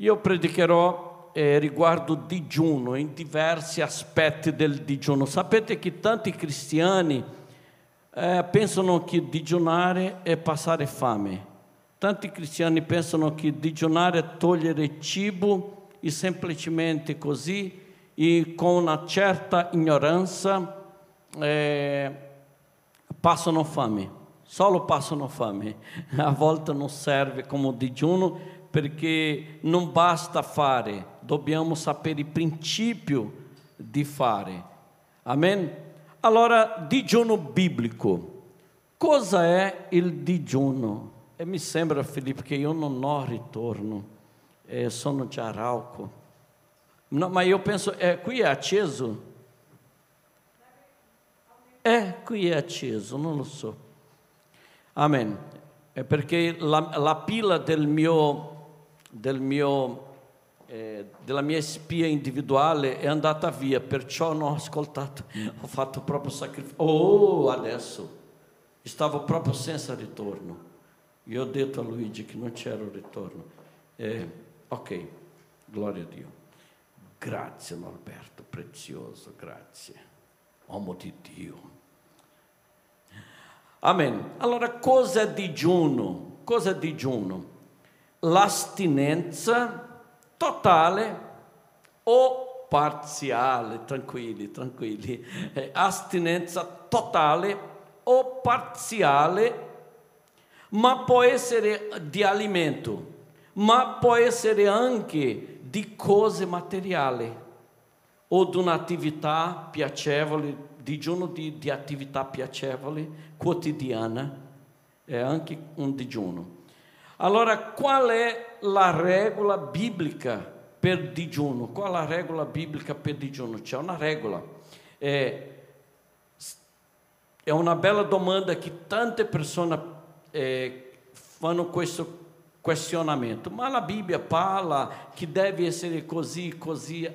Io predicherò eh, riguardo digiuno, in diversi aspetti del digiuno. Sapete che tanti cristiani eh, pensano che digiunare è passare fame. Tanti cristiani pensano che digiunare è togliere cibo e semplicemente così, e con una certa ignoranza, eh, passano fame. Solo passano fame. A volte non serve come digiuno perché non basta fare, dobbiamo sapere il principio di fare. Amen? Allora, digiuno biblico. Cosa è il digiuno? E mi sembra, Filippo, che io non ho ritorno, eh, sono già rauco. No, ma io penso, eh, qui è acceso? Eh, qui è acceso, non lo so. Amen. È perché la, la pila del mio, del mio, eh, della mia spia individuale è andata via, perciò non ho ascoltato, ho fatto proprio sacrificio. Oh, adesso stavo proprio senza ritorno. Io ho detto a Luigi che non c'era un ritorno. Eh, ok, gloria a Dio. Grazie Norberto, prezioso, grazie. Uomo di Dio. Amen. Allora, cosa è digiuno? Cosa è digiuno? L'astinenza totale o parziale, tranquilli, tranquilli, eh, astinenza totale o parziale, ma può essere di alimento, ma può essere anche di cose materiali o di un'attività piacevole digiuno di, di attività piacevole, quotidiana, è anche un digiuno. Allora, qual è la regola biblica per digiuno? Qual è la regola biblica per digiuno? C'è una regola. É, è una bella domanda che tante persone eh, fanno questo questionamento, ma la Bibbia parla che deve essere così, così.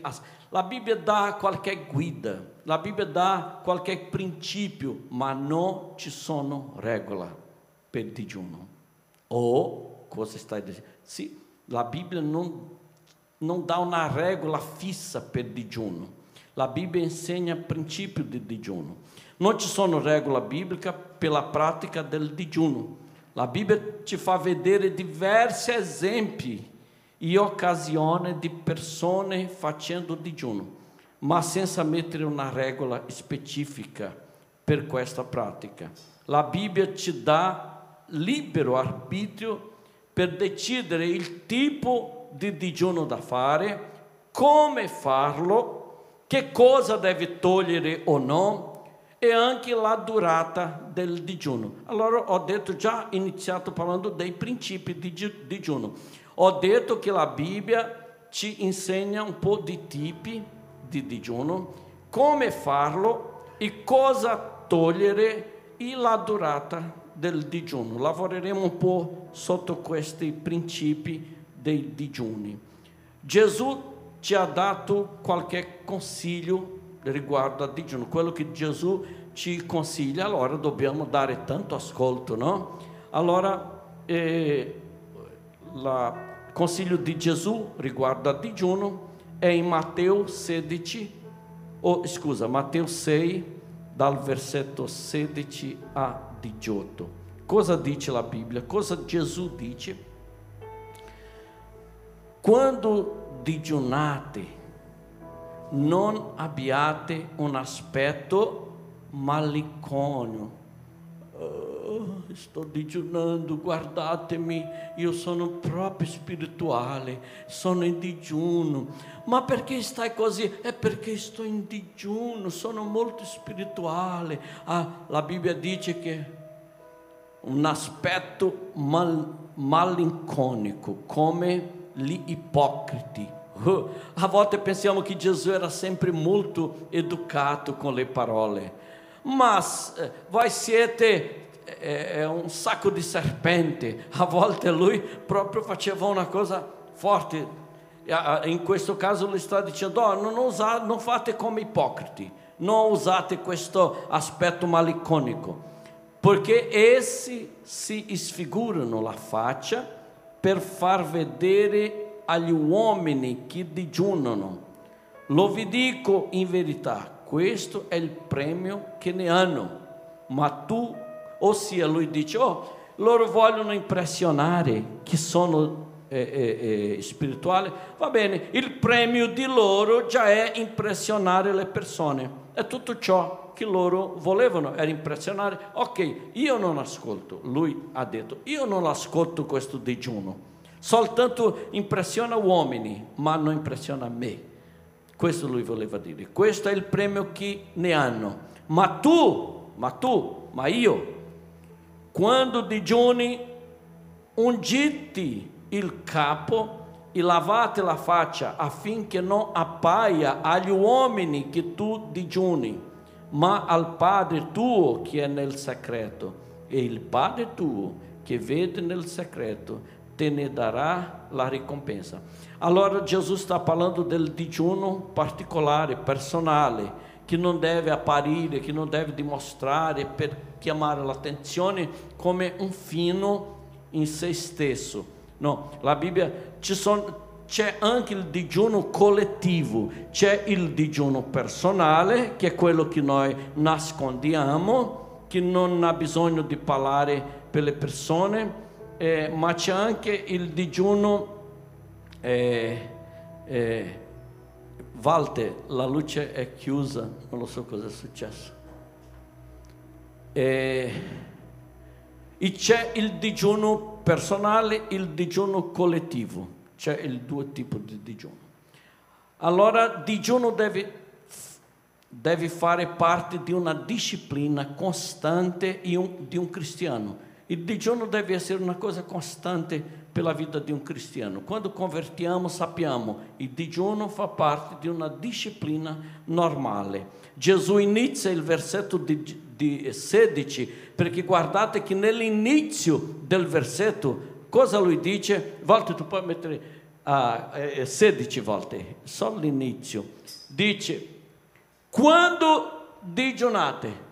La Bibbia dà qualche guida, la Bibbia dà qualche principio, ma non ci sono regole per digiuno. O cosa stai dicendo? Sì, la Bibbia non, non dà una regola fissa per digiuno. La Bibbia insegna principio di digiuno. Non ci sono regole bibliche per la pratica del digiuno. La Bibbia ci fa vedere diversi esempi e occasioni di persone facendo digiuno, ma senza mettere una regola specifica per questa pratica. La Bibbia ci dà libero arbitrio per decidere il tipo di digiuno da fare, come farlo, che cosa deve togliere o no, e anche la durata del digiuno. Allora ho detto già iniziato parlando dei principi di digiuno. Ho detto che la Bibbia ci insegna un po' di tipi di digiuno, come farlo e cosa togliere e la durata del digiuno. Lavoreremo un po' sotto questi principi dei digiuni. Gesù ci ha dato qualche consiglio riguardo al digiuno, quello che Gesù ci consiglia, allora dobbiamo dare tanto ascolto, no? Allora, eh, il consiglio di Gesù riguardo al digiuno è in Matteo 16, o scusa, Matteo 6, dal versetto 16 a 18. Cosa dice la Bibbia? Cosa Gesù dice? Quando digiunate, non abbiate un aspetto malicônio. Oh, sto digiunando, guardatemi, io sono proprio spirituale, sono in digiuno. Ma perché stai così? È perché sto in digiuno, sono molto spirituale. Ah, la Bibbia dice che un aspetto mal, malinconico, come gli ipocriti a volte pensiamo che Gesù era sempre molto educato con le parole, ma eh, voi siete è un sacco di serpenti. A volte lui proprio faceva una cosa forte. In questo caso lui sta dicendo: oh, non, usate, non fate come ipocriti, non usate questo aspetto maliconico, perché essi si sfigurano la faccia per far vedere agli uomini che digiunano. Lo vi dico in verità, questo è il premio che ne hanno. Ma tu, ossia lui dice, oh, loro vogliono impressionare che sono eh, eh, eh, spirituali, va bene, il premio di loro già è impressionare le persone. È tutto ciò che loro volevano, era impressionare. Ok, io non ascolto, lui ha detto, io non ascolto questo digiuno soltanto impressiona uomini, ma non impressiona me. Questo lui voleva dire. Questo è il premio che ne hanno. Ma tu, ma tu, ma io, quando digiuni, ungiti il capo e lavate la faccia affinché non appaia agli uomini che tu digiuni, ma al Padre tuo che è nel segreto. E il Padre tuo che vede nel segreto te ne dará la ricompensa. Allora Gesù sta parlando del digiuno particolare, personale, che non deve apparire, che non deve dimostrare per chiamare l'attenzione come un fino in se stesso. No, la Bibbia ci sono c'è anche il digiuno collettivo, c'è il digiuno personale, che è quello che noi nascondiamo, che non ha bisogno di parlare per le persone, eh, ma c'è anche il digiuno. Eh, eh, Valte, la luce è chiusa, non lo so cosa è successo. E c'è il digiuno personale il digiuno collettivo, c'è il due tipi di digiuno. Allora, digiuno deve, deve fare parte di una disciplina costante di un cristiano il digiuno deve essere una cosa costante per la vita di un cristiano. Quando convertiamo sappiamo che digiuno fa parte di una disciplina normale. Gesù inizia il versetto di, di 16 perché guardate che nell'inizio del versetto cosa lui dice? Volte tu puoi mettere uh, 16 volte, solo l'inizio. Dice, quando digiunate,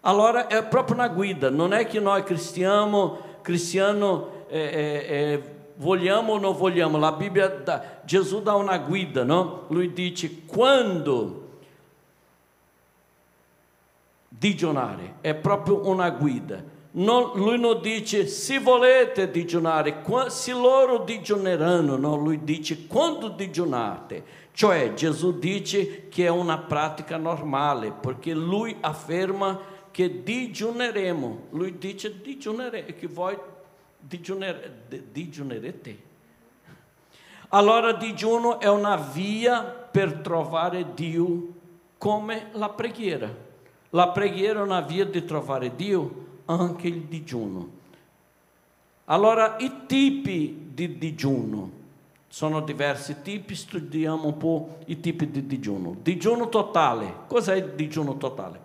allora è proprio una guida, non è che noi cristiano, cristiano eh, eh, eh, vogliamo o non vogliamo, la Bibbia dà, Gesù dà una guida, no? Lui dice quando digiunare, è proprio una guida. Non, lui non dice se volete digiunare, se loro digioneranno, no? lui dice quando digiunate. Cioè Gesù dice che è una pratica normale, perché lui afferma che digiuneremo. Lui dice digiunere, che voi digiunere, digiunerete. Allora digiuno è una via per trovare Dio come la preghiera. La preghiera è una via di trovare Dio, anche il digiuno. Allora i tipi di digiuno sono diversi tipi, studiamo un po' i tipi di digiuno. Digiuno totale, cos'è il digiuno totale?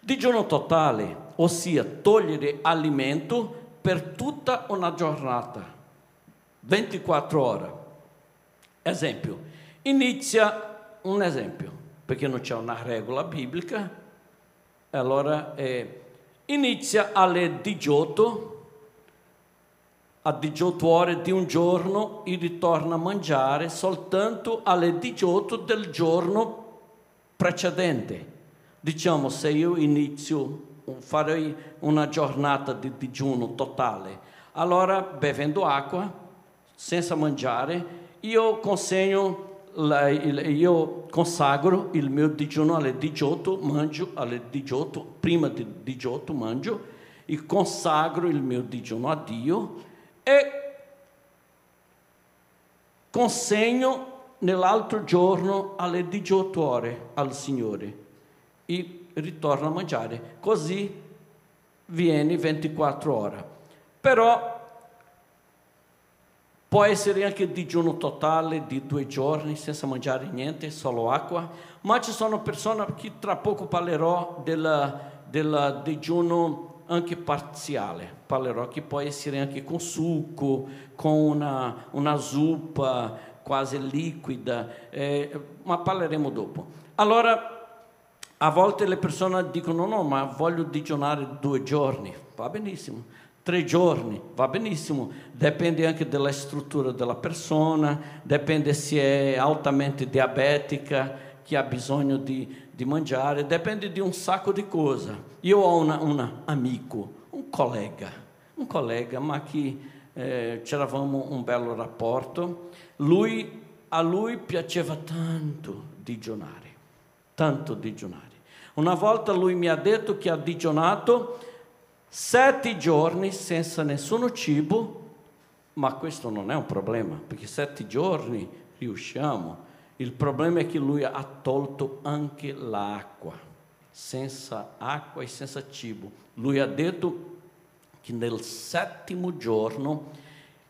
Digiuno totale, ossia togliere alimento per tutta una giornata, 24 ore. Esempio, inizia un esempio, perché non c'è una regola biblica, allora eh, inizia alle 18, a 18 ore di un giorno e ritorna a mangiare soltanto alle 18 del giorno precedente. Diciamo, se io inizio, farei una giornata di digiuno totale, allora bevendo acqua, senza mangiare, io consegno, io consagro il mio digiuno alle 18, mangio alle 18, prima di 18 mangio, e consagro il mio digiuno a Dio e consegno nell'altro giorno alle 18 ore al Signore. E ritorna a mangiare. Così viene 24 ore. Però può essere anche digiuno totale di due giorni senza mangiare niente, solo acqua, ma ci sono persone che tra poco parlerò del, del digiuno anche parziale, parlerò che può essere anche con succo, con una, una zuppa quasi liquida, eh, ma parleremo dopo. Allora, a volte le persone dicono no, ma voglio digiunare due giorni, va benissimo. tre giorni, va benissimo, dipende anche dalla struttura della persona, dipende se è altamente diabetica, che ha bisogno di, di mangiare, dipende di un sacco di cose. Io ho un amico, un collega, un collega, ma che eh, c'eravamo un bello rapporto, lui, a lui piaceva tanto digiunare, tanto digiunare. Una volta lui mi ha detto che ha digionato sette giorni senza nessuno cibo, ma questo non è un problema, perché sette giorni riusciamo. Il problema è che lui ha tolto anche l'acqua, senza acqua e senza cibo. Lui ha detto che nel settimo giorno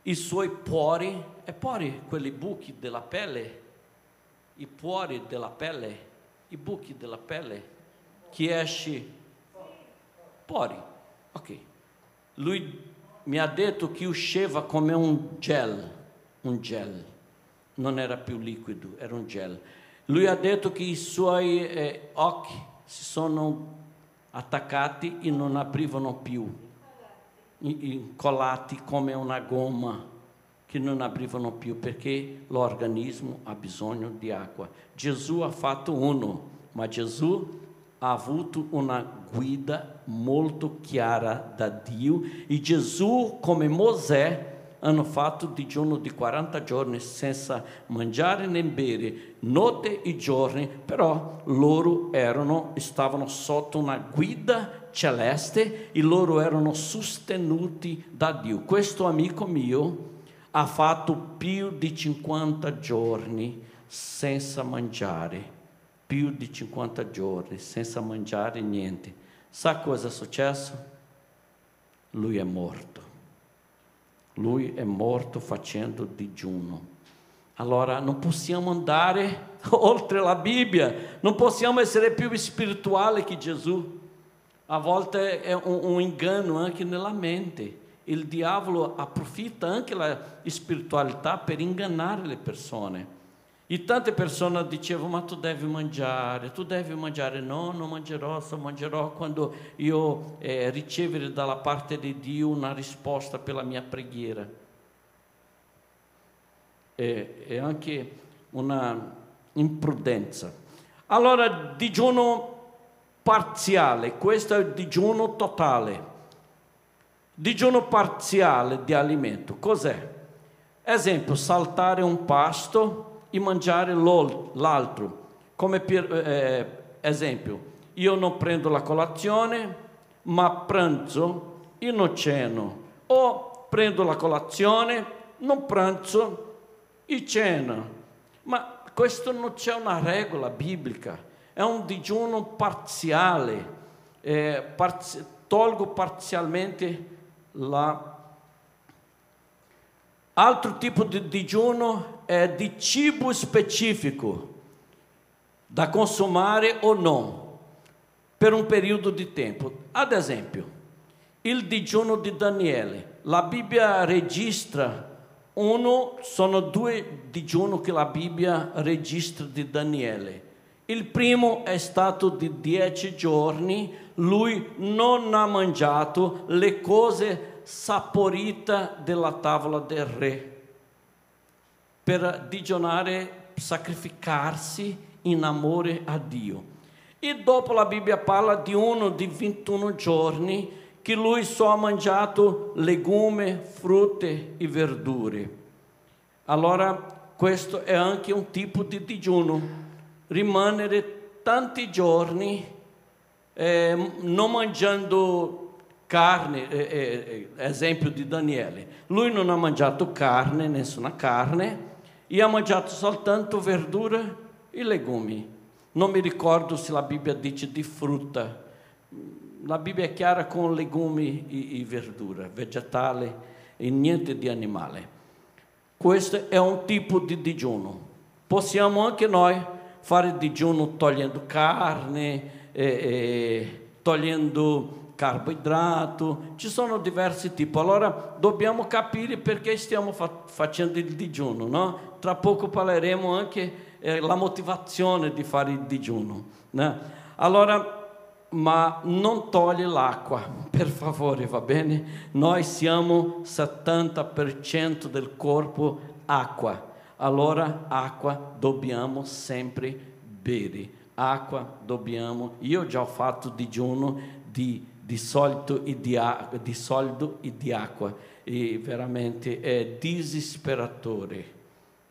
i suoi pori, e pori quelli buchi della pelle, i pori della pelle, i buchi della pelle, che esce pori, ok. Lui mi ha detto che usciva come un gel, un gel, non era più liquido, era un gel. Lui ha detto che i suoi eh, occhi si sono attaccati e non aprivano più incollati come una gomma che non aprivano più perché l'organismo ha bisogno di acqua. Gesù ha fatto uno, ma Gesù ha avuto una guida molto chiara da Dio e Gesù, come Mosè, hanno fatto digiuno di 40 giorni senza mangiare né bere, notte e giorni, però loro erano, stavano sotto una guida celeste e loro erano sostenuti da Dio. Questo amico mio ha fatto più di 50 giorni senza mangiare, più di 50 giorni senza mangiare niente. Sa cosa è successo? Lui è morto. Lui è morto facendo digiuno. Allora non possiamo andare oltre la Bibbia, non possiamo essere più spirituali che Gesù. A volte è un, un inganno anche nella mente. Il diavolo approfitta anche la spiritualità per ingannare le persone. E tante persone dicevano, ma tu devi mangiare, tu devi mangiare. No, non mangerò, solo mangerò quando io eh, ricevere dalla parte di Dio una risposta per la mia preghiera. È, è anche una imprudenza. Allora digiuno parziale, questo è il digiuno totale. Digiuno parziale di alimento, cos'è? Esempio, saltare un pasto e mangiare l'altro. Come per eh, esempio, io non prendo la colazione, ma pranzo e non ceno. O prendo la colazione, non pranzo e cena. Ma questo non c'è una regola biblica è un digiuno parziale, eh, parzi- tolgo parzialmente la... Altro tipo di digiuno è di cibo specifico, da consumare o no, per un periodo di tempo. Ad esempio, il digiuno di Daniele. La Bibbia registra uno, sono due digiuno che la Bibbia registra di Daniele. Il primo è stato di dieci giorni, lui non ha mangiato le cose saporite della tavola del re per digionare, sacrificarsi in amore a Dio. E dopo la Bibbia parla di uno di 21 giorni che lui só ha mangiato legume, frutte e verdure. Allora questo è anche un tipo di digiuno rimanere tanti giorni eh, non mangiando carne, eh, eh, eh, esempio di Daniele. Lui non ha mangiato carne, nessuna carne, e ha mangiato soltanto verdura e legumi. Non mi ricordo se la Bibbia dice di frutta. La Bibbia è chiara con legumi e, e verdura, vegetale e niente di animale. Questo è un tipo di digiuno. Possiamo anche noi fare digiuno togliendo carne, eh, eh, togliendo carboidrato, ci sono diversi tipi. Allora dobbiamo capire perché stiamo fa- facendo il digiuno, no? Tra poco parleremo anche eh, la motivazione di fare il digiuno. No? Allora, ma non toglie l'acqua, per favore, va bene? Noi siamo 70% del corpo acqua, allora acqua dobbiamo sempre bere, acqua dobbiamo... Io già ho fatto digiuno di, di, solito e di, di soldo e di acqua e veramente è disesperatore,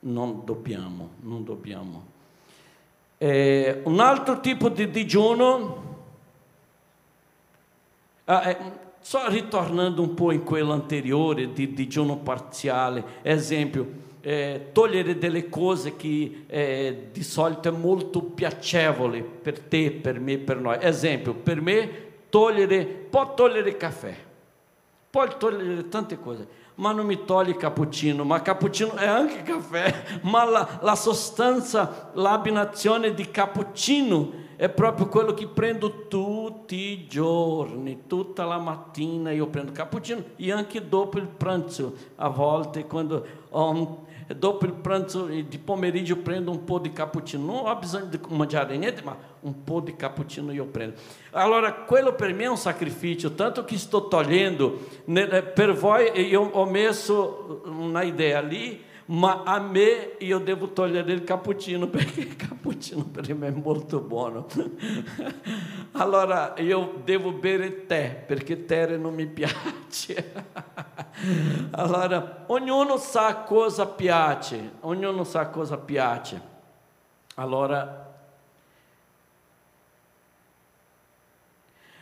non dobbiamo, non dobbiamo. Eh, un altro tipo di digiuno ah, eh, só ritornando un po' in quello anteriore di digiuno parziale, esempio, eh, togliere delle cose che eh, di solito è molto piacevole per te, per me, per noi. Esempio, per me togliere, può togliere caffè, può togliere tante cose, ma non mi toglie cappuccino, ma cappuccino è anche caffè, ma la, la sostanza, di cappuccino è proprio quello che prendo tutti i giorni, tutta la mattina io prendo cappuccino e anche dopo il pranzo, a volte quando dopo il pranzo di pomeriggio prendo un po' di cappuccino, non ho bisogno di mangiare niente, ma un po' di cappuccino io prendo. Allora, quello per me è un sacrificio, tanto che sto togliendo, per voi io ho messo una idea lì, a me io devo togliere il cappuccino il cappuccino per me è molto buono. allora io devo bere tè perché tè non mi piace. allora ognuno sa cosa piace, ognuno sa cosa piace. Allora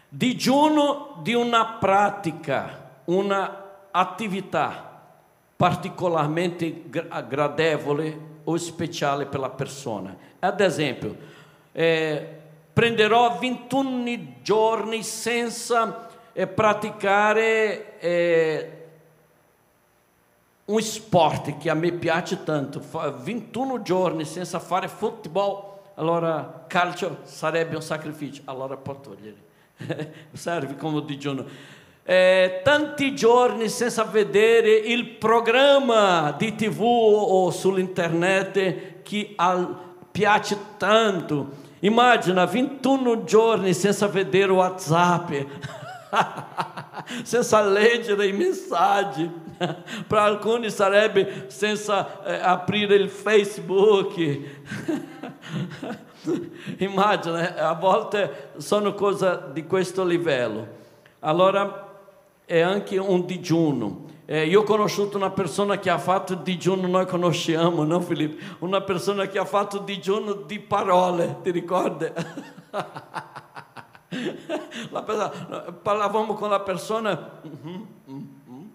digiuno di una pratica, una attività particolarmente gradevole o speciale per la persona. Ad esempio, eh, prenderò 21 giorni senza eh, praticare eh, un sport che a me piace tanto, 21 giorni senza fare football, allora calcio sarebbe un sacrificio, allora può togliere. Serve come digiuno eh, tanti giorni senza vedere il programma di tv o sull'internet che al, piace tanto. Immagina 21 giorni senza vedere WhatsApp, senza leggere i messaggi. Per alcuni sarebbe senza eh, aprire il Facebook. Immagina, a volte sono cose di questo livello. Allora, è anche un digiuno. Eh, io ho conosciuto una persona che ha fatto digiuno, noi conosciamo, no Filippo? Una persona che ha fatto digiuno di parole, ti ricordi? persona, parlavamo con la persona...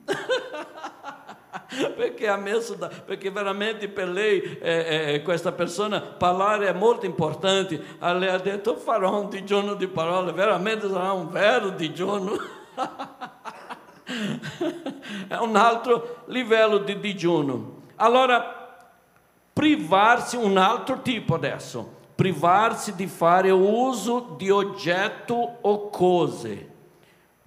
perché ha messo da, perché veramente per lei eh, eh, questa persona parlare è molto importante. lei ha detto farò un digiuno di parole, veramente sarà un vero digiuno. è un altro livello di digiuno. Allora, privarsi un altro tipo adesso, privarsi di fare uso di oggetto o cose.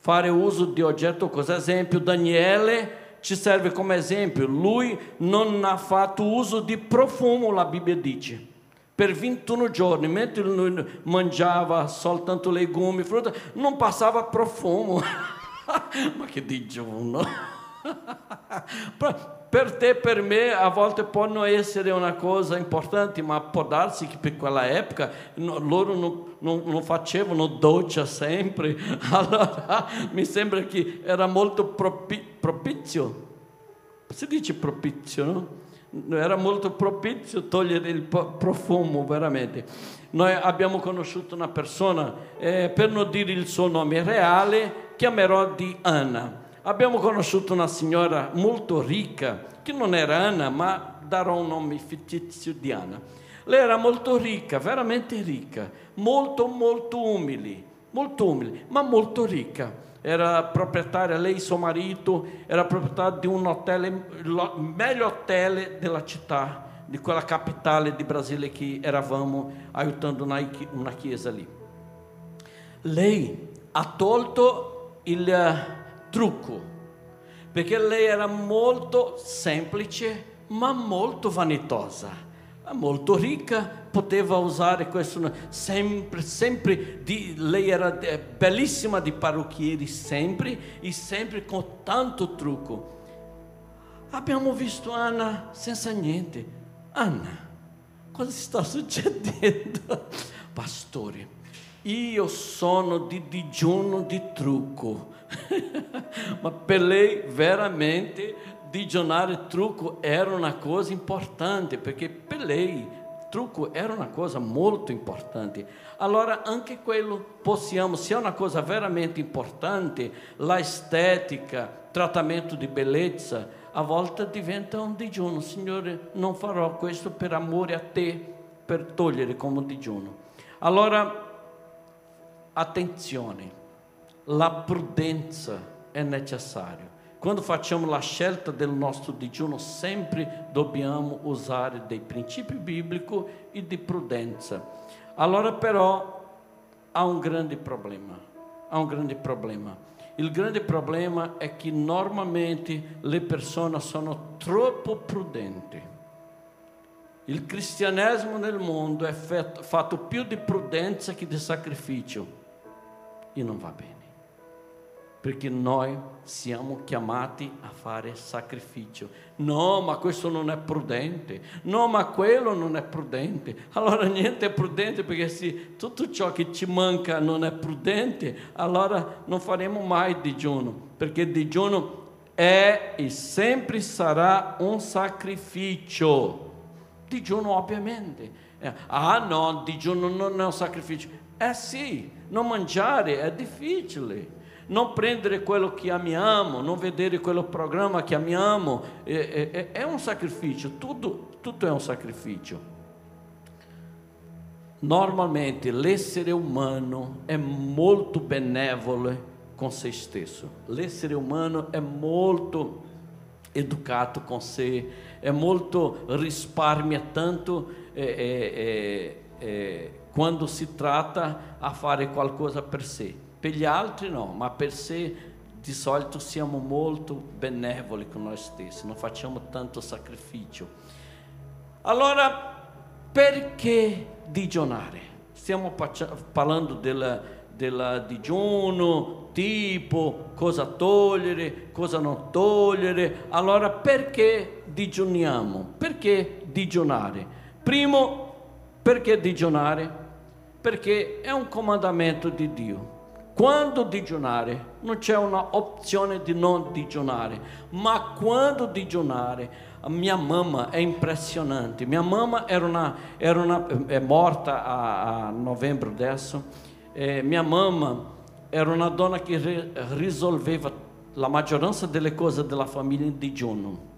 Fare uso di oggetto o cose. Esempio, Daniele ci serve come esempio. Lui non ha fatto uso di profumo, la Bibbia dice. Per 21 giorni, mentre lui mangiava soltanto legumi, frutta, non passava profumo. Ma che digiuno! per te per me a volte può non essere una cosa importante, ma può darsi che per quella epoca loro non, non, non, facevano doccia sempre, allora mi sembra che era molto propi, propizio, si dice propizio, no? Era molto propizio togliere il profumo, veramente. Noi abbiamo conosciuto una persona, eh, per non dire il suo nome reale, chiamerò di Anna. Abbiamo conosciuto una signora molto ricca, che non era Anna, ma darò un nome fittizio di Anna. Lei era molto ricca, veramente ricca, molto molto umile, molto umile, ma molto ricca. Era proprietaria, lei e suo marito, era proprietaria di un hotel, il meglio hotel della città, di quella capitale di Brasile che eravamo aiutando una chiesa lì. Lei ha tolto il eh, trucco, perché lei era molto semplice ma molto vanitosa. molto ricca, poteva usare questo sempre, sempre di, lei era eh, bellissima di parrucchieri, sempre e sempre con tanto trucco. Abbiamo visto Anna senza niente. Anna, cosa sta succedendo? Pastore, io sono di digiuno di trucco, ma per lei veramente digiunare trucco era una cosa importante, perché per lei trucco era una cosa molto importante. Allora anche quello possiamo, se è una cosa veramente importante, la estetica, trattamento di bellezza, a volte diventa un digiuno. Signore, non farò questo per amore a te, per togliere come digiuno. Allora, attenzione, la prudenza è necessaria. Quando facciamo la scelta del nostro digiuno, sempre dobbiamo usare dei principi biblici e di prudenza. Allora però há un grande problema, há un grande problema. Il grande problema è che normalmente le persone sono troppo prudenti. Il cristianesimo nel mondo è fatto più di prudenza che di sacrificio e non va bene perché noi siamo chiamati a fare sacrificio. No, ma questo non è prudente. No, ma quello non è prudente. Allora niente è prudente perché se tutto ciò che ci manca non è prudente, allora non faremo mai digiuno, perché digiuno è e sempre sarà un sacrificio. Digiuno ovviamente. Ah no, digiuno non è un sacrificio. Eh sì, non mangiare è difficile non prendere quello che amiamo, non vedere quello programma che amiamo, è, è, è un sacrificio, tutto, tutto è un sacrificio. Normalmente l'essere umano è molto benevolo con se stesso, l'essere umano è molto educato con sé, è molto risparmia tanto eh, eh, eh, quando si tratta a fare qualcosa per sé. Per gli altri no, ma per sé di solito siamo molto benevoli con noi stessi, non facciamo tanto sacrificio. Allora, perché digiunare? Stiamo parlando del, del digiuno, tipo, cosa togliere, cosa non togliere. Allora, perché digiuniamo? Perché digiunare? Primo, perché digiunare? Perché è un comandamento di Dio. Quando digiunare, non c'è una opzione di non digiunare, ma quando digiunare, mia mamma è impressionante. Minha mamma era una, era una, è morta a, a novembro adesso. Eh, minha mamma era una donna che risolveva la maggioranza delle cose della famiglia in digiuno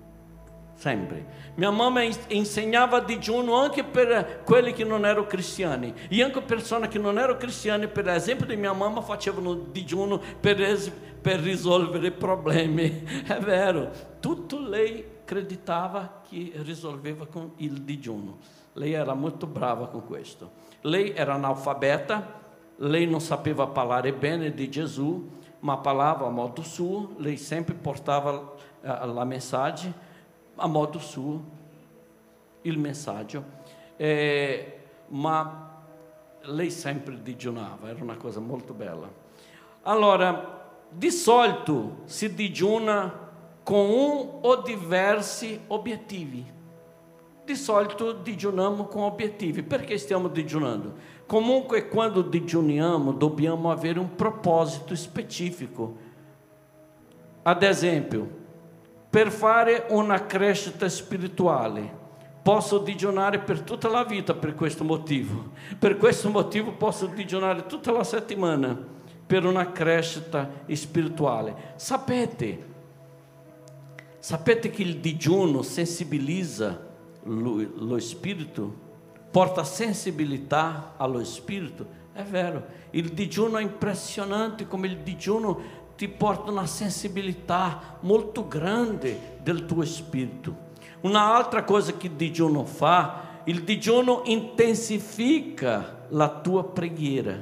sempre. Minha mamma insegnava digiuno anche per quelli che non erano cristiani e anche persone che non erano cristiane, per esempio di mia mamma, facevano digiuno per, per risolvere problemi. È vero, tutto lei acreditava che risolveva con il digiuno. Lei era molto brava con questo. Lei era analfabeta, lei non sapeva parlare bene di Gesù, ma parlava a modo suo, lei sempre portava eh, la mensagem a modo suo il messaggio, eh, ma lei sempre digiunava, era una cosa molto bella. Allora, di solito si digiuna con um ou diversi obiettivi. Di solito digiunamos com obiettivi. Perché stiamo digiunando? Comunque, quando digiuniamo, dobbiamo avere um propósito específico. Ad esempio, per fare una crescita spirituale. Posso digiunare per tutta la vita per questo motivo. Per questo motivo posso digiunare tutta la settimana per una crescita spirituale. Sapete, sapete che il digiuno sensibilizza lo, lo spirito? Porta sensibilità allo spirito? È vero, il digiuno è impressionante come il digiuno ti porta una sensibilità molto grande del tuo spirito. Un'altra cosa che il digiuno fa, il digiuno intensifica la tua preghiera.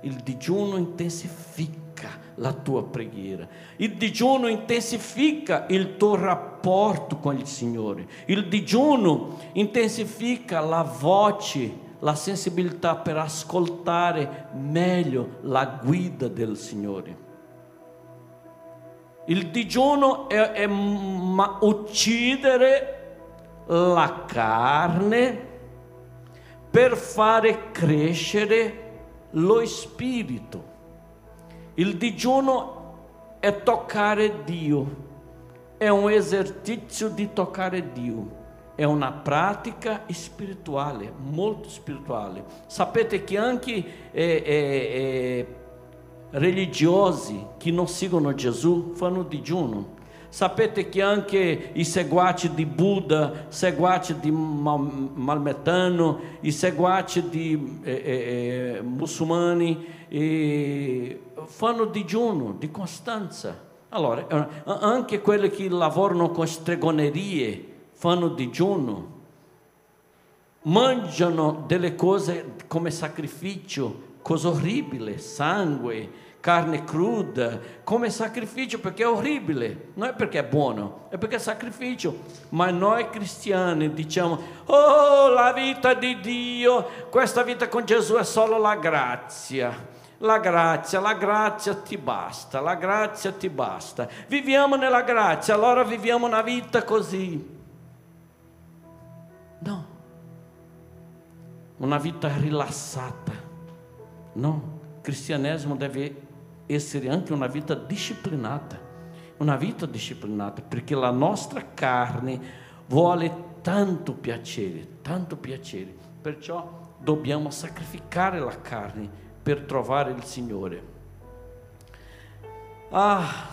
Il digiuno intensifica la tua preghiera. Il digiuno intensifica il tuo rapporto con il Signore. Il digiuno intensifica la voce, la sensibilità per ascoltare meglio la guida del Signore. Il digiuno è, è ma, uccidere la carne per fare crescere lo spirito. Il digiuno è toccare Dio, è un esercizio di toccare Dio, è una pratica spirituale, molto spirituale. Sapete che anche eh, eh, religiosi che non seguono Gesù fanno digiuno. Sapete che anche i seguaci di Buddha, seguaci di Maometano, i seguaci di eh, eh, eh muçulmani eh, fanno digiuno, di costanza. Allora, eh, anche quelli che lavorano con stregonerie fanno digiuno, mangiano delle cose come sacrificio, cosa orribile, sangue, carne cruda, come sacrificio perché è orribile, non è perché è buono, è perché è sacrificio. Ma noi cristiani diciamo, oh la vita di Dio, questa vita con Gesù è solo la grazia. La grazia, la grazia ti basta, la grazia ti basta. Viviamo nella grazia, allora viviamo una vita così. No, una vita rilassata. No, cristianesimo deve essere anche una vita disciplinata. Una vita disciplinata, perché la nostra carne vuole tanto piacere, tanto piacere. Perciò dobbiamo sacrificare la carne per trovare il Signore. Ah,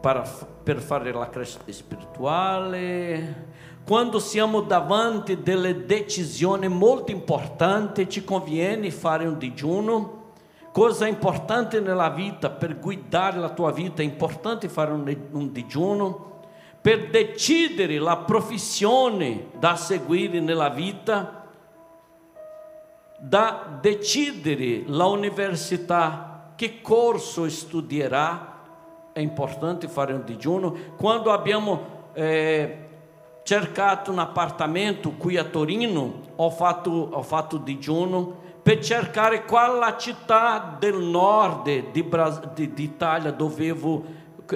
para, per fare la crescita spirituale, quando siamo davanti delle decisioni molto importanti, ci conviene fare un digiuno. Cosa importante nella vita, per guidare la tua vita, è importante fare un, un digiuno. Per decidere la professione da seguire nella vita, da decidere la università che corso studierà, è importante fare un digiuno. Quando abbiamo eh, cercato un appartamento qui a Torino, ho fatto, ho fatto digiuno per cercare quale città del nord di, di, d'Italia dovevo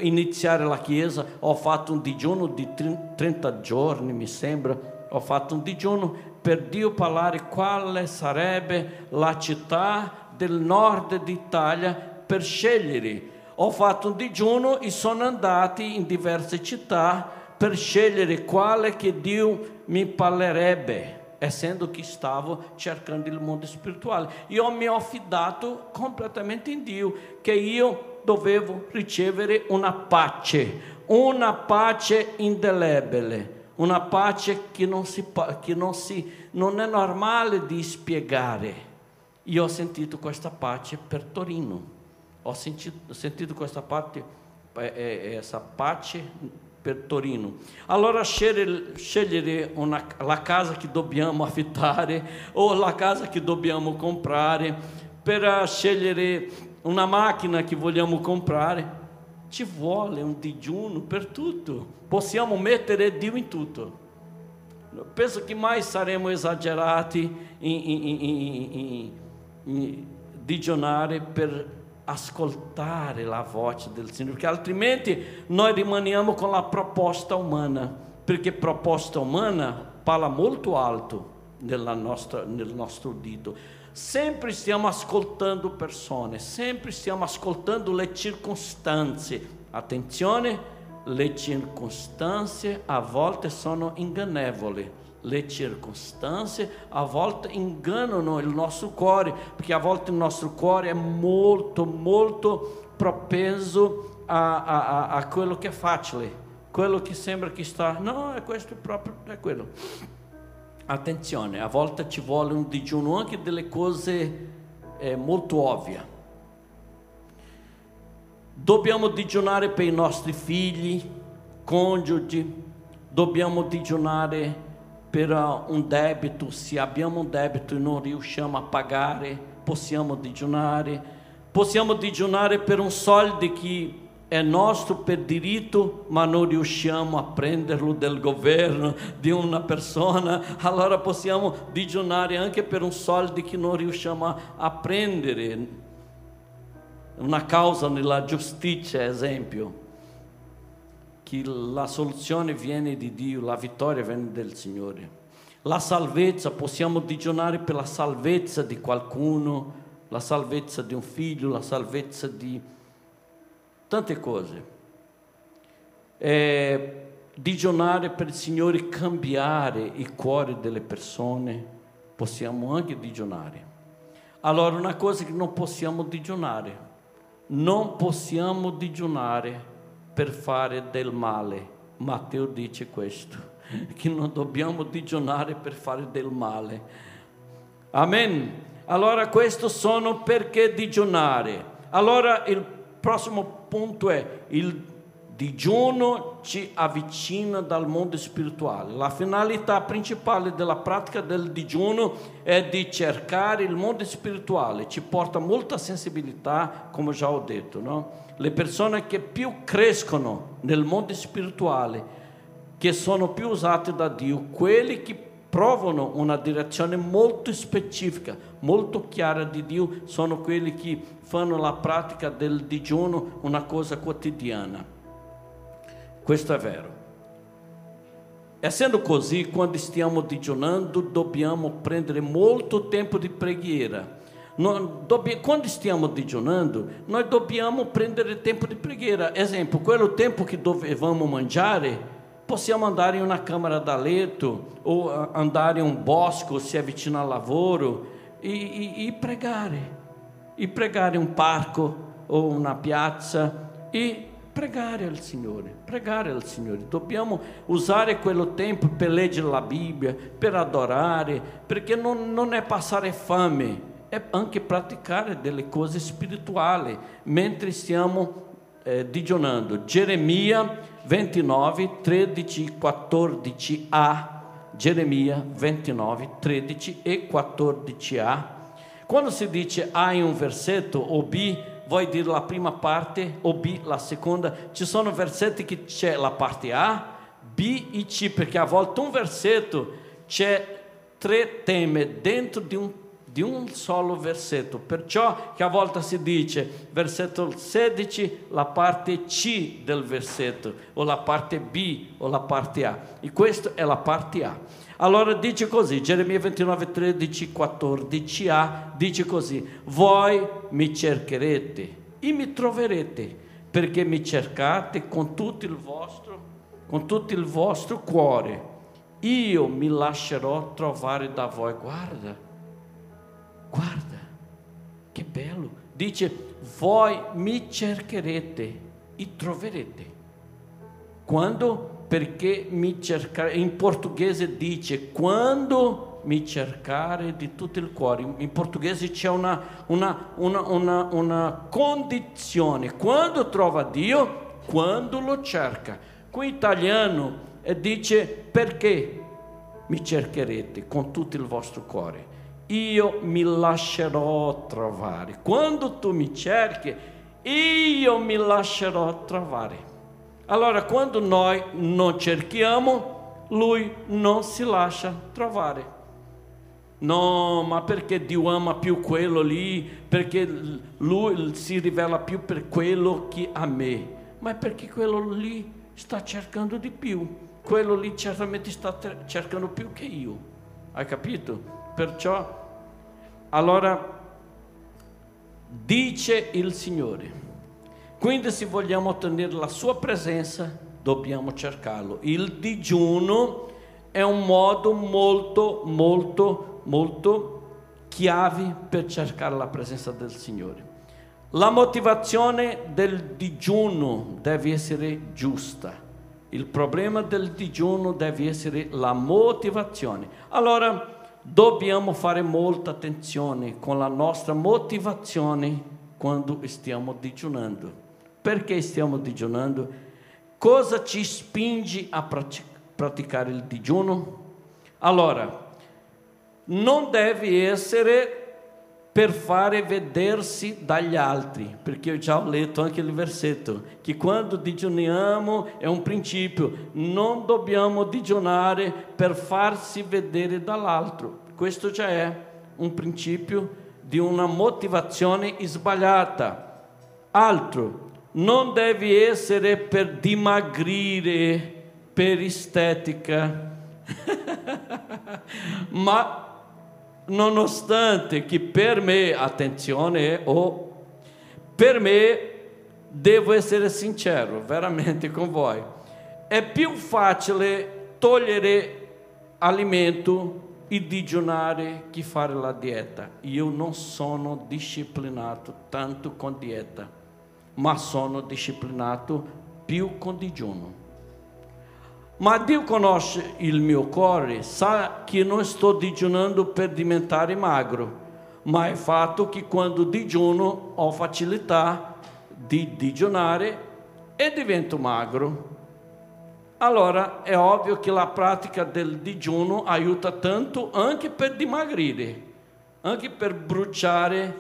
iniziare la chiesa. Ho fatto un digiuno di 30 giorni, mi sembra. Ho fatto un digiuno per Dio parlare quale sarebbe la città del nord d'Italia per scegliere. Ho fatto un digiuno e sono andati in diverse città per scegliere quale che Dio mi parlerebbe, essendo che stavo cercando il mondo spirituale. Io mi ho fidato completamente in Dio, che io dovevo ricevere una pace, una pace indelebile una pace che non, si, che non, si, non è normale di spiegare. Io ho sentito questa pace per Torino, ho sentito, sentito questa parte, eh, essa pace per Torino. Allora scegliere, una, la casa che dobbiamo affittare o la casa che dobbiamo comprare, per scegliere una macchina che vogliamo comprare, ci vuole un digiuno per tutto. Possiamo mettere Dio in tutto. Penso che mai saremo esagerati in, in, in, in digiunare per ascoltare la voce del Signore, perché altrimenti noi rimaniamo con la proposta umana, perché proposta umana parla molto alto nostra, nel nostro udito sempre stiamo ascoltando persone, sempre stiamo ascoltando le circostanze. Attenzione, le circostanze a volte sono ingannevoli. Le circostanze a volte ingannano il nostro cuore, perché a volte il nostro cuore è molto, molto propenso a, a, a quello che è facile, quello che sembra che sta, no, è questo proprio, è quello. Attenzione, a volte ci vuole un digiuno anche delle cose eh, molto ovvie. Dobbiamo digiunare per i nostri figli, coniugi, dobbiamo digiunare per un debito, se abbiamo un debito e non riusciamo a pagare, possiamo digiunare. Possiamo digiunare per un soldo che è nostro per diritto, ma non riusciamo a prenderlo del governo, di una persona, allora possiamo digiunare anche per un soldo che non riusciamo a prendere. Una causa nella giustizia, esempio, che la soluzione viene di Dio, la vittoria viene del Signore. La salvezza, possiamo digiunare per la salvezza di qualcuno, la salvezza di un figlio, la salvezza di tante cose. É, digiunare per il Signore cambiare il cuore delle persone, possiamo anche digiunare. Allora, una cosa che non possiamo digiunare, non possiamo digiunare per fare del male. Matteo dice questo, che non dobbiamo digiunare per fare del male. Amen. Allora, questo sono perché digiunare. Allora, il prossimo punto è il digiuno ci avvicina dal mondo spirituale. La finalità principale della pratica del digiuno è di cercare il mondo spirituale, ci porta molta sensibilità, come già ho detto. No? Le persone che più crescono nel mondo spirituale, che sono più usate da Dio, quelli che provano una direzione molto specifica, molto chiara di Dio, sono quelli che fanno la pratica del digiuno una cosa quotidiana. Questo è vero. Essendo così, quando stiamo digiunando, dobbiamo prendere molto tempo di preghiera. Quando stiamo digiunando, noi dobbiamo prendere tempo di preghiera. Esempio, quello tempo che dovevamo mangiare, possiamo andare in una camera da letto o andare in un bosco, se vicino al lavoro e, e, e pregare, e pregare in parco o una piazza e pregare al Signore, pregare al Signore. Dobbiamo usare quello tempo per leggere la Bibbia, per adorare, perché non, non è passare fame, è anche praticare delle cose spirituali mentre stiamo eh, digiunando. Geremia 29, 13, 14a. Geremia 29, 13 e 14a. Quando si dice A in un versetto o B, vuoi dire la prima parte o B la seconda? Ci sono versetti che c'è la parte A, B e C, perché a volte un versetto c'è tre temi dentro di un di un solo versetto, perciò che a volte si dice versetto 16 la parte C del versetto o la parte B o la parte A e questa è la parte A. Allora dice così, Geremia 29, 13, 14a dice così, voi mi cercherete e mi troverete perché mi cercate con tutto il vostro, con tutto il vostro cuore. Io mi lascerò trovare da voi. Guarda, Guarda, che bello. Dice, voi mi cercherete e troverete. Quando? Perché mi cercare, in portoghese dice, quando mi cercare di tutto il cuore. In portoghese c'è una, una, una, una, condizione. Quando trova Dio? Quando lo cerca. Qui in italiano eh, dice perché mi cercherete con tutto il vostro cuore io mi lascerò trovare. Quando tu mi cerchi, io mi lascerò trovare. Allora, quando noi non cerchiamo, lui non si lascia trovare. No, ma perché Dio ama più quello lì, perché lui si rivela più per quello che a me, ma perché quello lì sta cercando di più, quello lì certamente sta cercando più che io. Hai capito? Perciò allora, dice il Signore. Quindi se vogliamo ottenere la sua presenza, dobbiamo cercarlo. Il digiuno è un modo molto, molto, molto chiave per cercare la presenza del Signore. La motivazione del digiuno deve essere giusta. Il problema del digiuno deve essere la motivazione. Allora, dobbiamo fare molta attenzione con la nostra motivazione quando stiamo digiunando. Perché stiamo digiunando? Cosa ci spinge a praticare il digiuno? Allora, non deve essere per fare vedersi dagli altri, perché io già ho letto anche il versetto, che quando digiuniamo è un principio, non dobbiamo digionare per farsi vedere dall'altro. Questo già è un principio di una motivazione sbagliata. Altro, non devi essere per dimagrire, per estetica, ma nonostante che per me, attenzione, o per me devo essere sincero veramente con voi, è più facile togliere alimento e digiunare che fare la dieta. Io non sono disciplinato tanto con dieta, ma sono disciplinato più con digiuno. Ma Dio conosce il mio cuore, sa che non sto digiunando per diventare magro, ma è fatto che quando digiuno ho facilità di digiunare e divento magro. Allora è ovvio che la pratica del digiuno aiuta tanto anche per dimagrire, anche per bruciare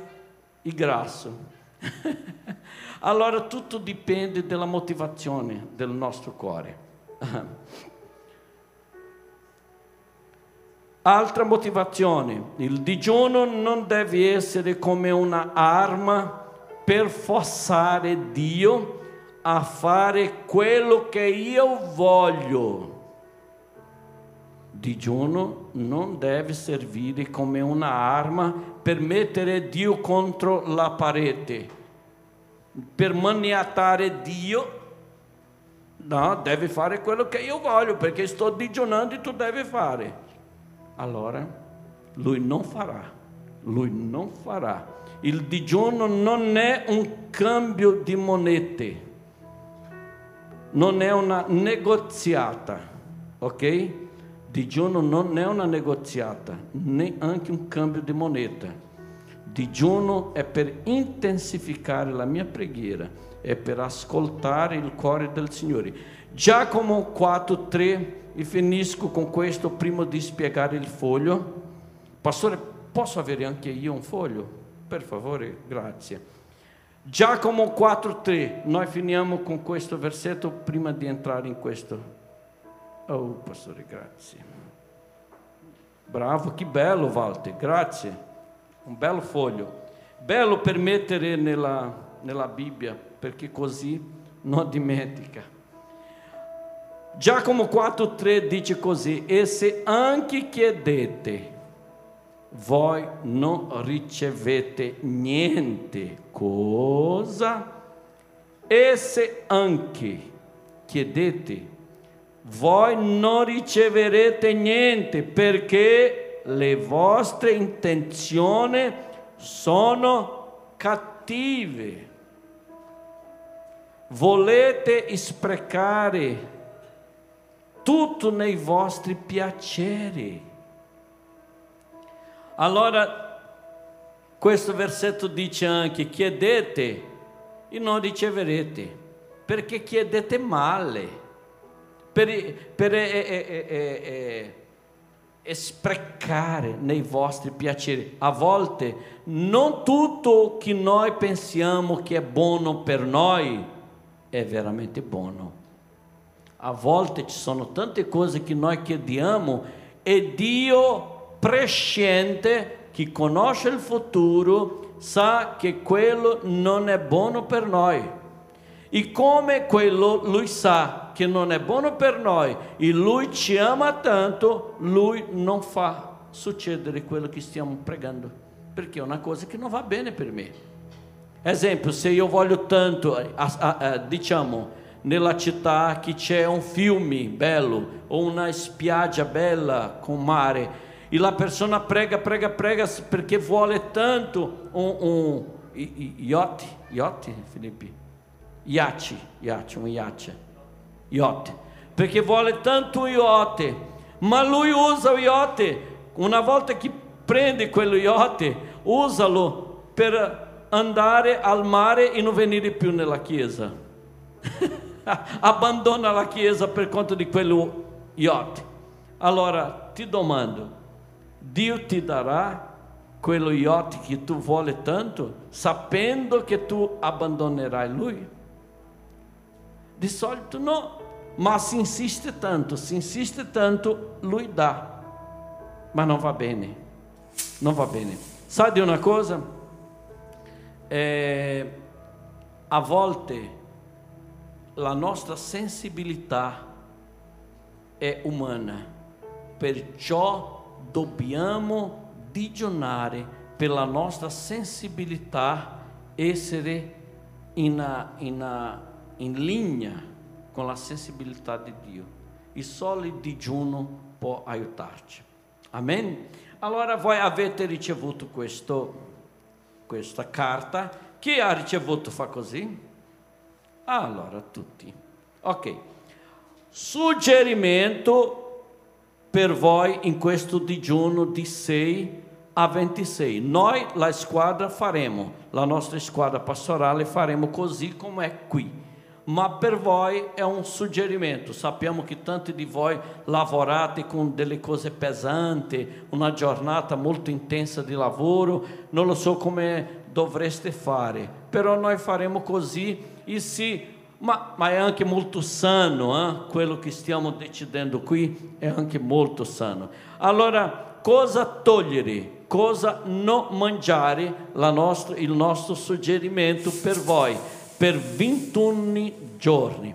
il grasso. allora tutto dipende dalla motivazione del nostro cuore. Altra motivazione, il digiuno non deve essere come un'arma per forzare Dio a fare quello che io voglio. Digiuno non deve servire come un'arma per mettere Dio contro la parete, per maniatare Dio No, devi fare quello che io voglio perché sto digionando e tu devi fare. Allora, lui non farà, lui non farà. Il digiuno non è un cambio di monete, non è una negoziata, ok? Digiuno non è una negoziata, neanche un cambio di moneta. Digiuno è per intensificare la mia preghiera è per ascoltare il cuore del Signore. Giacomo 4,3 e finisco con questo prima di spiegare il foglio. Pastore, posso avere anche io un foglio? Per favore, grazie. Giacomo 4,3, noi finiamo con questo versetto prima di entrare in questo. Oh, pastore, grazie. Bravo, che bello, Walter, grazie. Un bello foglio. Bello per mettere nella, nella Bibbia perché così non dimentica. Giacomo 4,3 dice così: E se anche chiedete, voi non ricevete niente. Cosa? E se anche chiedete, voi non riceverete niente perché le vostre intenzioni sono cattive volete sprecare tutto nei vostri piaceri. Allora, questo versetto dice anche, chiedete e non riceverete, perché chiedete male, per, per eh, eh, eh, sprecare nei vostri piaceri. A volte non tutto che noi pensiamo che è buono per noi è veramente buono. A volte ci sono tante cose che noi chiediamo e Dio presciente, che conosce il futuro, sa che quello non è buono per noi. E come quello lui sa che non è buono per noi e lui ci ama tanto, lui non fa succedere quello che stiamo pregando, perché è una cosa che non va bene per me. Esempio, se io voglio tanto, diciamo, nella città che c'è un fiume bello o una spiaggia bella con mare e la persona prega, prega, prega perché vuole tanto un, un yacht, yacht, Filippi, iate, iate, un iate, yacht, perché vuole tanto un yacht, ma lui usa o yacht, una volta che prende quello yacht, usalo per andare al mare e non venire più nella chiesa. Abbandona la chiesa per conto di quello yacht. Allora ti domando, Dio ti darà quello yacht che tu vuole tanto, sapendo che tu abbandonerai lui? Di solito no, ma si insiste tanto, si insiste tanto, lui dà, ma non va bene, non va bene. Sa di una cosa? Eh, a volte la nostra sensibilità è umana, perciò dobbiamo digionare per la nostra sensibilità essere in, in, in linea con la sensibilità di Dio. Il solo digiuno può aiutarci. Amen? Allora voi avete ricevuto questo, questa carta. Chi ha ricevuto fa così? Allora, tutti. Ok. Suggerimento per voi in questo digiuno di 6 a 26. Noi, la squadra, faremo, la nostra squadra pastorale, faremo così come è qui. Ma per voi è un suggerimento. Sappiamo che tanti di voi lavorate con delle cose pesanti, una giornata molto intensa di lavoro, non lo so come dovreste fare, però noi faremo così e se ma, ma, è anche molto sano, eh? quello che stiamo decidendo qui è anche molto sano. Allora, cosa togliere? cosa non mangiare, nostra, il nostro suggerimento per voi, per 21 giorni.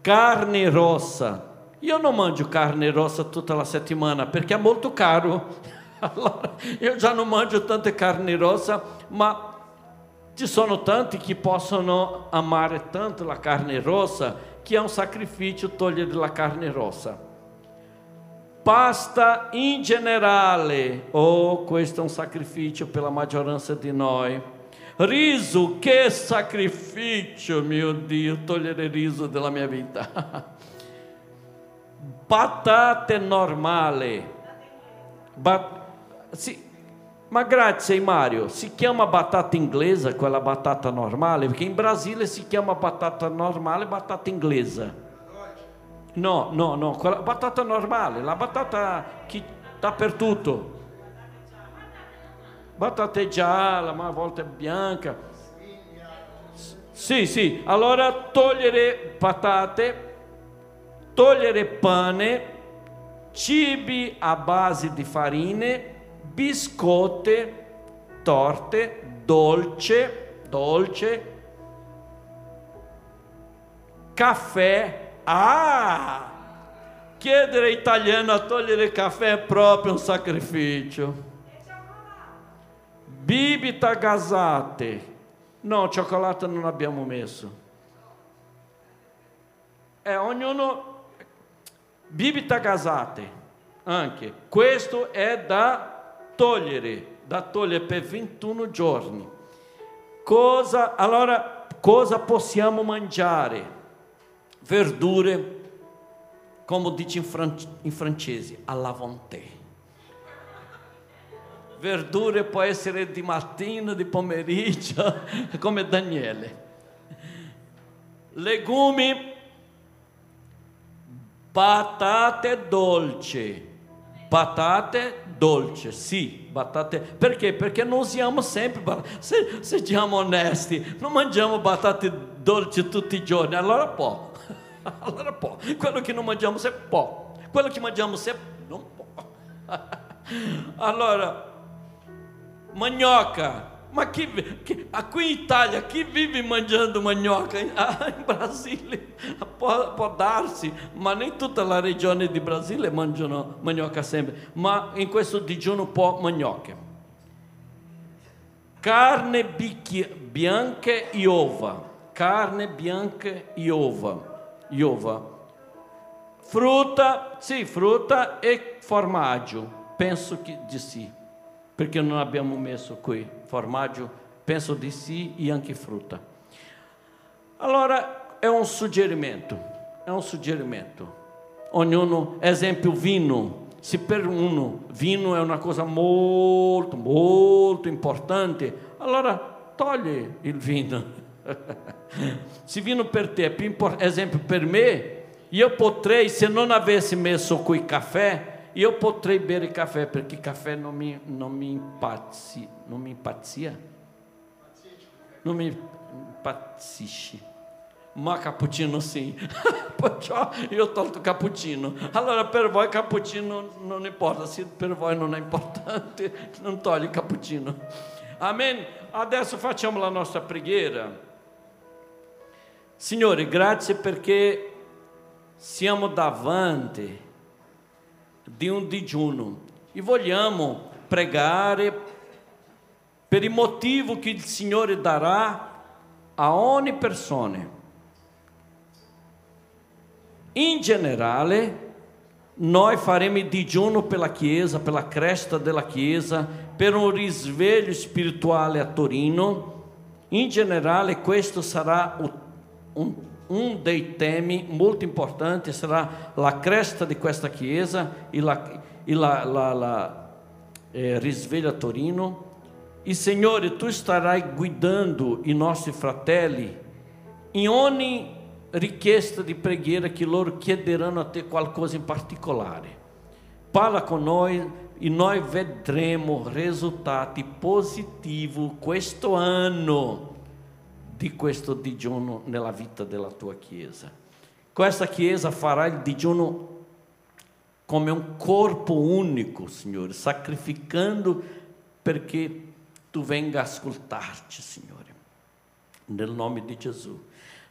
Carne rossa. Io non mangio carne rossa tutta la settimana perché è molto caro. Allora, io già non mangio tante carni rossa, ma ci sono tanti che possono amare tanto la carne rossa che è un sacrificio togliere la carne rossa pasta in generale. Oh, questo è un sacrificio per la maggioranza di noi. Riso, che sacrificio, mio Dio, togliere riso dalla mia vita. Patate normale. Bat- sì. Ma grazie Mario, si chiama batata inglese quella batata normale? Perché in Brasile si chiama batata normale batata inglese. No, no, no, quella batata normale, la batata che dappertutto. Batata gialla, ma a volte bianca. Sì, sì, allora togliere patate, togliere pane, cibi a base di farine, biscotte, torte, dolce, dolce, caffè, Ah! Chiedere italiano a togliere caffè è proprio un sacrificio. Bibita gasate. No, cioccolato non abbiamo messo. É ognuno bibita gasate. Anche questo è da togliere, da togliere per 21 giorni. Cosa, allora, cosa possiamo mangiare? verdure, come dice in, fran- in francese, alla vontade. Verdure può essere di mattina, di pomeriggio, come Daniele. Legumi, patate dolci. Patate dolci, sì, patate. Perché? Perché non usiamo sempre, se, siamo onesti, non mangiamo patate dolci tutti i giorni, allora può. allora può. Quello che non mangiamo se può. Quello che mangiamo se non può. allora, manioca. Ma chi, chi, qui in Italia chi vive mangiando manioca? Ah, in Brasile può, può, darsi, ma nem tutta la regione di Brasile mangiano manioca sempre. Ma in questo digiuno può manioca. Carne bianca e ova. Carne bianca e ova Iova. Frutta, sì, frutta e formaggio. Penso che di sì, perché non abbiamo messo qui formaggio, penso di sì e anche frutta. Allora è un suggerimento, è un suggerimento. Ognuno, esempio, vinho. Se per uno vinho è una cosa molto, molto importante, allora toglie il vino se vino per te, per esempio per me, io potrei, se non avessi messo qui caffè, io potrei bere caffè perché caffè non mi, non mi impazzi, non mi impazzia, non mi impazzisce. Ma cappuccino sì, perciò io ho tolto cappuccino. Allora per voi cappuccino non importa, se per voi non è importante, non togli cappuccino. Amen. Adesso facciamo la nostra preghiera. Signore, grazie perché siamo davanti di un digiuno e vogliamo pregare per il motivo che il Signore darà a ogni persona. In generale, noi faremo il digiuno per la Chiesa, per la cresta della Chiesa, per un risveglio spirituale a Torino. In generale, questo sarà un, un dei temi molto importanti, sarà la cresta di questa Chiesa e la, e la, la, la eh, risveglio a Torino. E Signore, Tu starai guidando i nostri fratelli in ogni richiesta di preghiera che loro chiederanno a Te qualcosa in particolare. Parla con noi e noi vedremo risultati positivi questo anno di questo digiuno nella vita della tua Chiesa. Questa Chiesa farà il digiuno come un corpo unico, Signore, sacrificando perché Tu venga a ascoltarci, Signore. Nel nome di Gesù.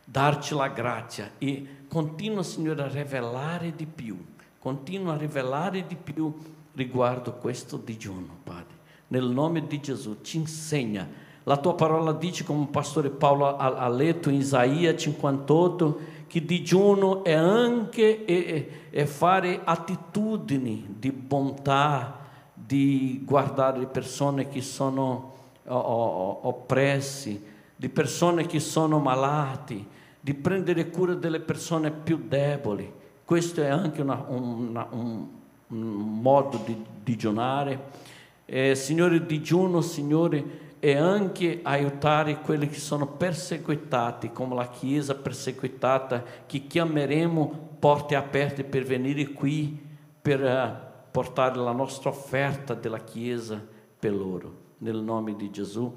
Darci la grazia e continua, Signore, a rivelare di più, continua a rivelare di più riguardo questo digiuno, Padre. Nel nome di Gesù ci insegna. La tua parola dice, come il pastore Paolo ha, letto in Isaia 58, che digiuno è anche è, è fare attitudini di bontà, di guardare le persone che sono oppressi, di persone che sono malati, di prendere cura delle persone più deboli. Questo è anche una, una, un, un, modo di digiunare. Eh, signore, digiuno, Signore, è anche aiutare quelli che sono perseguitati, come la Chiesa perseguitata, che chiameremo porte aperte per venire qui, per uh, portare la nostra offerta della Chiesa per loro. Nel nome di Gesù.